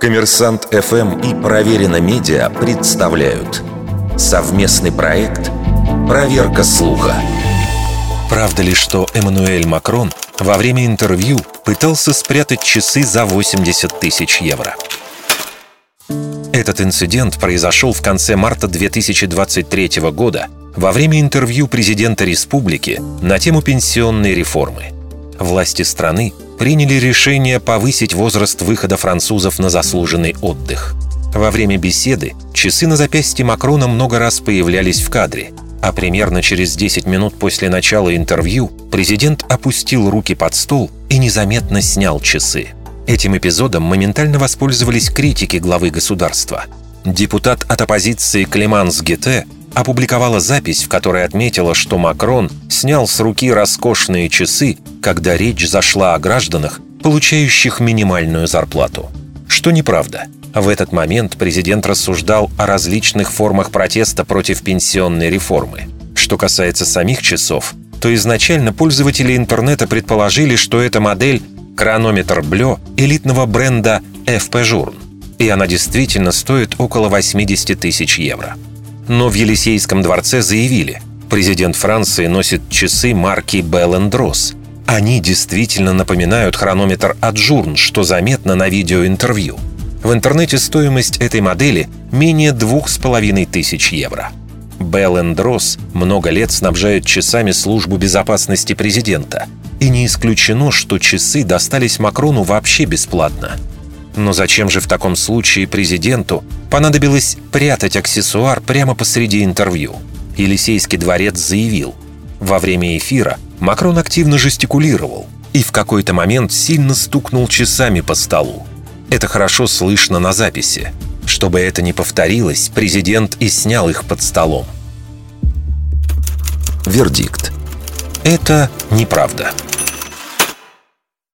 Коммерсант ФМ и Проверено Медиа представляют совместный проект «Проверка слуха». Правда ли, что Эммануэль Макрон во время интервью пытался спрятать часы за 80 тысяч евро? Этот инцидент произошел в конце марта 2023 года во время интервью президента республики на тему пенсионной реформы. Власти страны приняли решение повысить возраст выхода французов на заслуженный отдых. Во время беседы часы на запястье Макрона много раз появлялись в кадре, а примерно через 10 минут после начала интервью президент опустил руки под стол и незаметно снял часы. Этим эпизодом моментально воспользовались критики главы государства. Депутат от оппозиции Клеманс Гете опубликовала запись, в которой отметила, что Макрон снял с руки роскошные часы, когда речь зашла о гражданах, получающих минимальную зарплату. Что неправда. В этот момент президент рассуждал о различных формах протеста против пенсионной реформы. Что касается самих часов, то изначально пользователи интернета предположили, что это модель хронометр Блё элитного бренда FP Journe, и она действительно стоит около 80 тысяч евро. Но в Елисейском дворце заявили, президент Франции носит часы марки Ross. Они действительно напоминают хронометр Аджурн, что заметно на видеоинтервью. В интернете стоимость этой модели менее двух с половиной тысяч евро. Ross много лет снабжают часами службу безопасности президента. И не исключено, что часы достались Макрону вообще бесплатно – но зачем же в таком случае президенту понадобилось прятать аксессуар прямо посреди интервью? Елисейский дворец заявил. Во время эфира Макрон активно жестикулировал и в какой-то момент сильно стукнул часами по столу. Это хорошо слышно на записи. Чтобы это не повторилось, президент и снял их под столом. Вердикт. Это неправда.